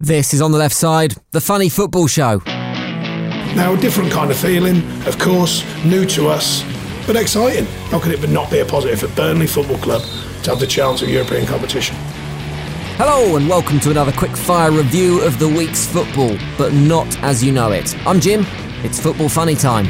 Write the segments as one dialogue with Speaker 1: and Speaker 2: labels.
Speaker 1: This is On the Left Side, the funny football show.
Speaker 2: Now, a different kind of feeling, of course, new to us, but exciting. How could it not be a positive for Burnley Football Club to have the chance of European competition?
Speaker 1: Hello, and welcome to another quick fire review of the week's football, but not as you know it. I'm Jim, it's football funny time.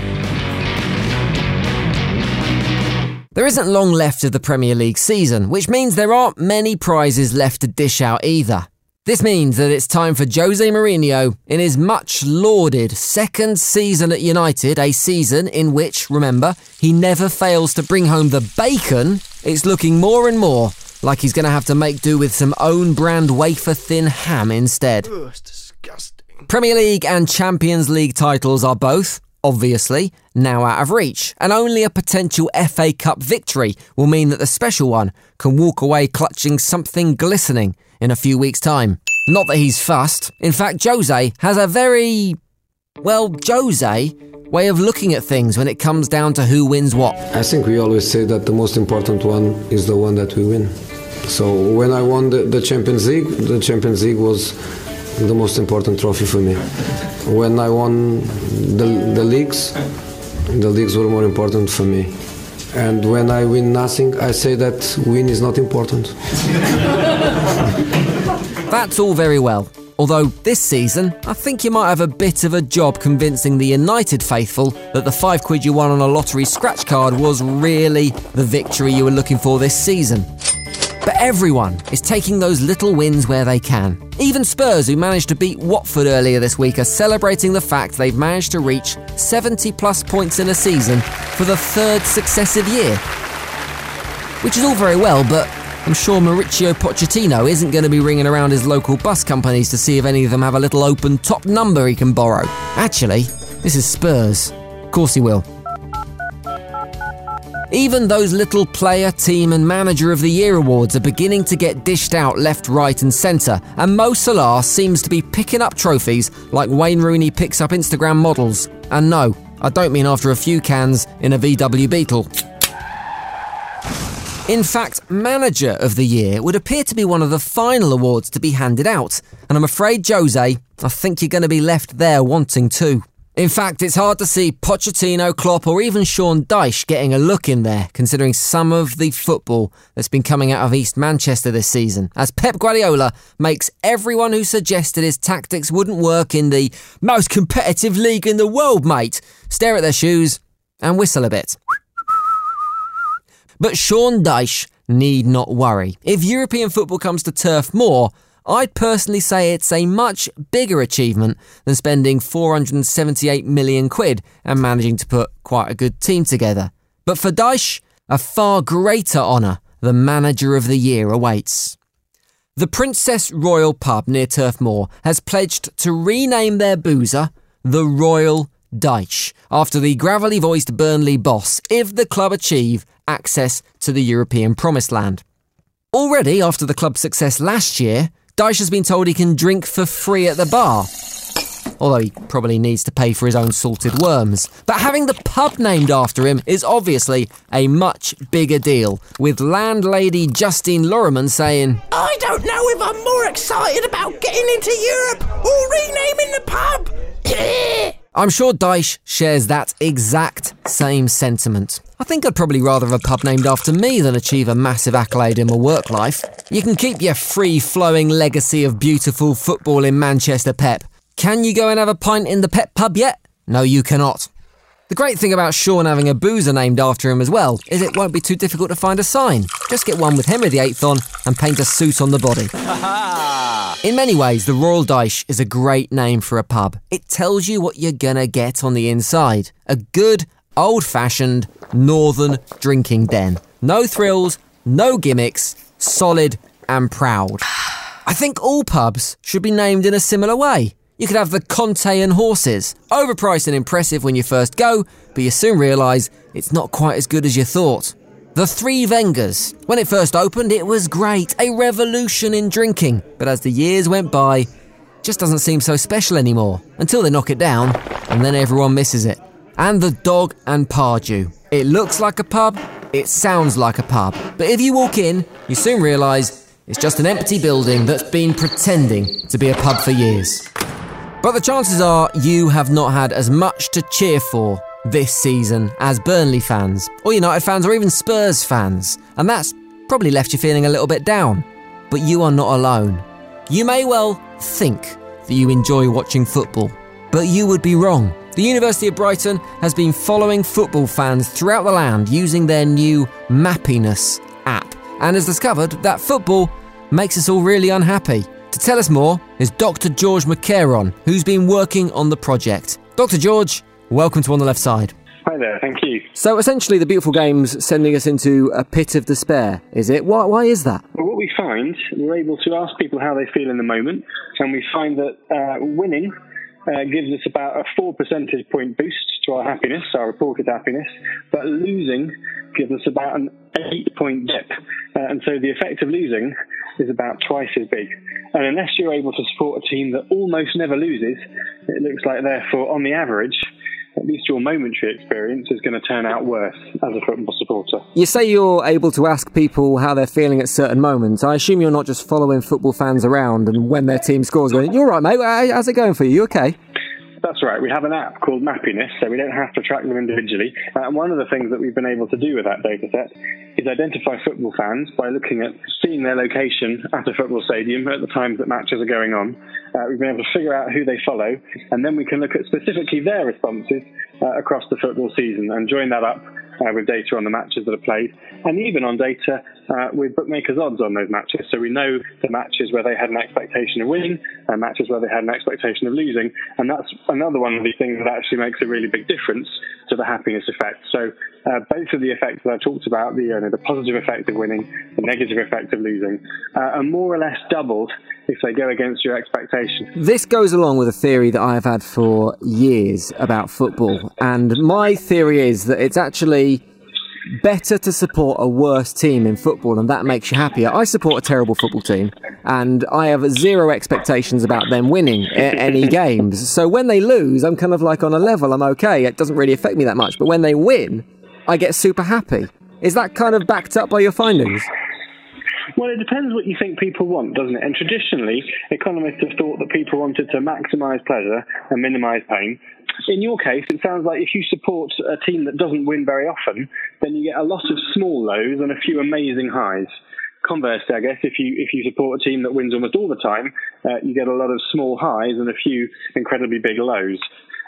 Speaker 1: There isn't long left of the Premier League season, which means there aren't many prizes left to dish out either. This means that it's time for Jose Mourinho in his much lauded second season at United, a season in which, remember, he never fails to bring home the bacon. It's looking more and more like he's going to have to make do with some own brand wafer thin ham instead.
Speaker 2: Ugh.
Speaker 1: Premier League and Champions League titles are both, obviously, now out of reach, and only a potential FA Cup victory will mean that the special one can walk away clutching something glistening in a few weeks' time. Not that he's fussed. In fact, Jose has a very, well, Jose way of looking at things when it comes down to who wins what.
Speaker 3: I think we always say that the most important one is the one that we win. So when I won the, the Champions League, the Champions League was the most important trophy for me. When I won the, the leagues, the leagues were more important for me. And when I win nothing, I say that win is not important.
Speaker 1: That's all very well. Although this season, I think you might have a bit of a job convincing the United faithful that the five quid you won on a lottery scratch card was really the victory you were looking for this season. But everyone is taking those little wins where they can. Even Spurs, who managed to beat Watford earlier this week, are celebrating the fact they've managed to reach 70 plus points in a season for the third successive year. Which is all very well, but I'm sure Mauricio Pochettino isn't going to be ringing around his local bus companies to see if any of them have a little open top number he can borrow. Actually, this is Spurs. Of course he will. Even those little player, team, and manager of the year awards are beginning to get dished out left, right, and centre, and Mo Salah seems to be picking up trophies like Wayne Rooney picks up Instagram models. And no, I don't mean after a few cans in a VW Beetle. In fact, Manager of the Year would appear to be one of the final awards to be handed out, and I'm afraid, Jose, I think you're going to be left there wanting to. In fact, it's hard to see Pochettino, Klopp, or even Sean Dyche getting a look in there, considering some of the football that's been coming out of East Manchester this season, as Pep Guardiola makes everyone who suggested his tactics wouldn't work in the most competitive league in the world, mate, stare at their shoes and whistle a bit. But Sean Dyche need not worry. If European football comes to Turf Moor, I'd personally say it's a much bigger achievement than spending 478 million quid and managing to put quite a good team together. But for Dyche, a far greater honour, the Manager of the Year awaits. The Princess Royal pub near Turf Moor has pledged to rename their boozer the Royal Dyche after the gravelly voiced Burnley boss if the club achieve access to the European promised land. Already, after the club's success last year, Dyche has been told he can drink for free at the bar. Although he probably needs to pay for his own salted worms. But having the pub named after him is obviously a much bigger deal, with landlady Justine Loriman saying,
Speaker 4: I don't know if I'm more excited about getting into Europe or renaming the pub.
Speaker 1: I'm sure Dyche shares that exact same sentiment. I think I'd probably rather have a pub named after me than achieve a massive accolade in my work life. You can keep your free flowing legacy of beautiful football in Manchester, Pep. Can you go and have a pint in the Pep pub yet? No, you cannot. The great thing about Sean having a boozer named after him as well is it won't be too difficult to find a sign. Just get one with Henry VIII on and paint a suit on the body. In many ways, the Royal Dyche is a great name for a pub. It tells you what you're gonna get on the inside. A good, old fashioned, northern drinking den. No thrills, no gimmicks, solid and proud. I think all pubs should be named in a similar way. You could have the Conte and horses. Overpriced and impressive when you first go, but you soon realise it's not quite as good as you thought. The Three Vengers. When it first opened, it was great, a revolution in drinking. But as the years went by, just doesn't seem so special anymore. Until they knock it down, and then everyone misses it. And the Dog and Pardew. It looks like a pub, it sounds like a pub. But if you walk in, you soon realise It's just an empty building that's been pretending to be a pub for years. But the chances are you have not had as much to cheer for this season as Burnley fans, or United fans, or even Spurs fans, and that's probably left you feeling a little bit down. But you are not alone. You may well think that you enjoy watching football, but you would be wrong. The University of Brighton has been following football fans throughout the land using their new Mappiness app and has discovered that football makes us all really unhappy. To tell us more is Dr. George MacKerron, who's been working on the project. Dr. George, welcome to On the Left Side.
Speaker 5: Hi there, thank you.
Speaker 1: So essentially, the beautiful game's sending us into a pit of despair, is it? Why, why is that?
Speaker 5: Well, what we find, we're able to ask people how they feel in the moment, and we find that uh, winning uh, gives us about a four percentage point boost to our happiness, our reported happiness, but losing gives us about an eight point dip. Uh, and so the effect of losing is about twice as big. And unless you're able to support a team that almost never loses, it looks like therefore, on the average, at least your momentary experience is going to turn out worse as a football supporter.
Speaker 1: You say you're able to ask people how they're feeling at certain moments. I assume you're not just following football fans around and when their team scores going, You're right, mate, how's it going for you? You okay?
Speaker 5: That's right. We have an app called Mappiness, so we don't have to track them individually. Uh, and one of the things that we've been able to do with that data set is identify football fans by looking at seeing their location at a football stadium at the times that matches are going on. Uh, we've been able to figure out who they follow, and then we can look at specifically their responses uh, across the football season and join that up uh, with data on the matches that are played, and even on data uh, with bookmakers' odds on those matches. So we know the matches where they had an expectation of winning, and matches where they had an expectation of losing, and that's another one of the things that actually makes a really big difference to the happiness effect. So uh, both of the effects that I talked about, the, you know, the positive effect of winning, the negative effect of losing, uh, are more or less doubled if they go against your expectations.
Speaker 1: This goes along with a theory that I've had for years about football, and my theory is that it's actually better to support a worse team in football and that makes you happier. I support a terrible football team and I have zero expectations about them winning any games. So when they lose, I'm kind of like on a level, I'm okay. It doesn't really affect me that much. But when they win, I get super happy. Is that kind of backed up by your findings?
Speaker 5: Well, it depends what you think people want, doesn't it? And traditionally, economists have thought that people wanted to maximise pleasure and minimise pain. In your case, it sounds like if you support a team that doesn't win very often, then you get a lot of small lows and a few amazing highs. Conversely, I guess if you if you support a team that wins almost all the time, uh, you get a lot of small highs and a few incredibly big lows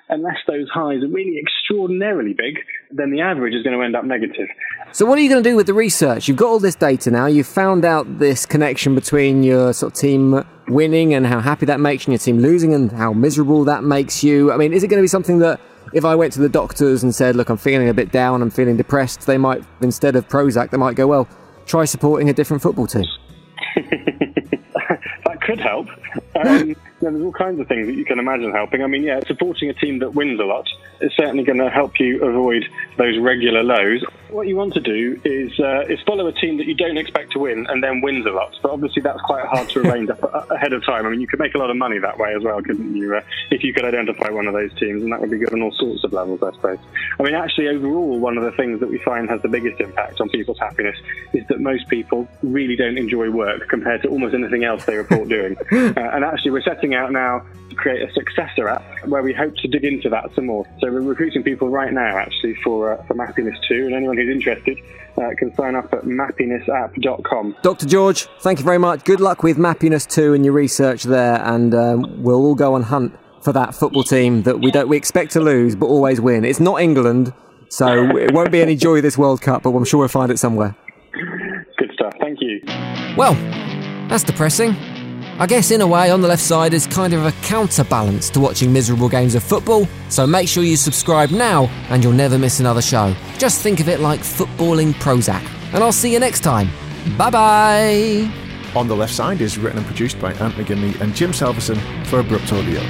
Speaker 5: unless those highs are really extraordinarily big, then the average is going to end up negative.
Speaker 1: So, what are you going to do with the research? You've got all this data now. You've found out this connection between your sort of team winning and how happy that makes you, and your team losing and how miserable that makes you. I mean, is it going to be something that if I went to the doctors and said, "Look, I'm feeling a bit down. I'm feeling depressed," they might instead of Prozac, they might go, "Well, try supporting a different football team."
Speaker 5: that could help. Um, yeah, there's all kinds of things that you can imagine helping. I mean, yeah, supporting a team that wins a lot is certainly going to help you avoid those regular lows. What you want to do is uh, is follow a team that you don't expect to win and then wins a lot. But obviously, that's quite hard to arrange ahead of time. I mean, you could make a lot of money that way as well, couldn't you? Uh, if you could identify one of those teams, and that would be good on all sorts of levels, I suppose. I mean, actually, overall, one of the things that we find has the biggest impact on people's happiness is that most people really don't enjoy work compared to almost anything else they report doing. Uh, and actually, we're setting out now to create a successor app where we hope to dig into that some more. So we're recruiting people right now, actually, for uh, for Mappiness 2, and anyone who's interested uh, can sign up at mappinessapp.com.
Speaker 1: Dr. George, thank you very much. Good luck with Mappiness 2 and your research there, and um, we'll all go on hunt for that football team that we don't we expect to lose but always win. It's not England, so it won't be any joy this World Cup, but I'm sure we'll find it somewhere.
Speaker 5: Good stuff. Thank you.
Speaker 1: Well, that's depressing. I guess in a way, on the left side is kind of a counterbalance to watching miserable games of football, so make sure you subscribe now and you'll never miss another show. Just think of it like footballing Prozac. And I'll see you next time. Bye bye.
Speaker 6: On the Left Side is written and produced by Ant McGinley and Jim Salverson for Abrupt Audio.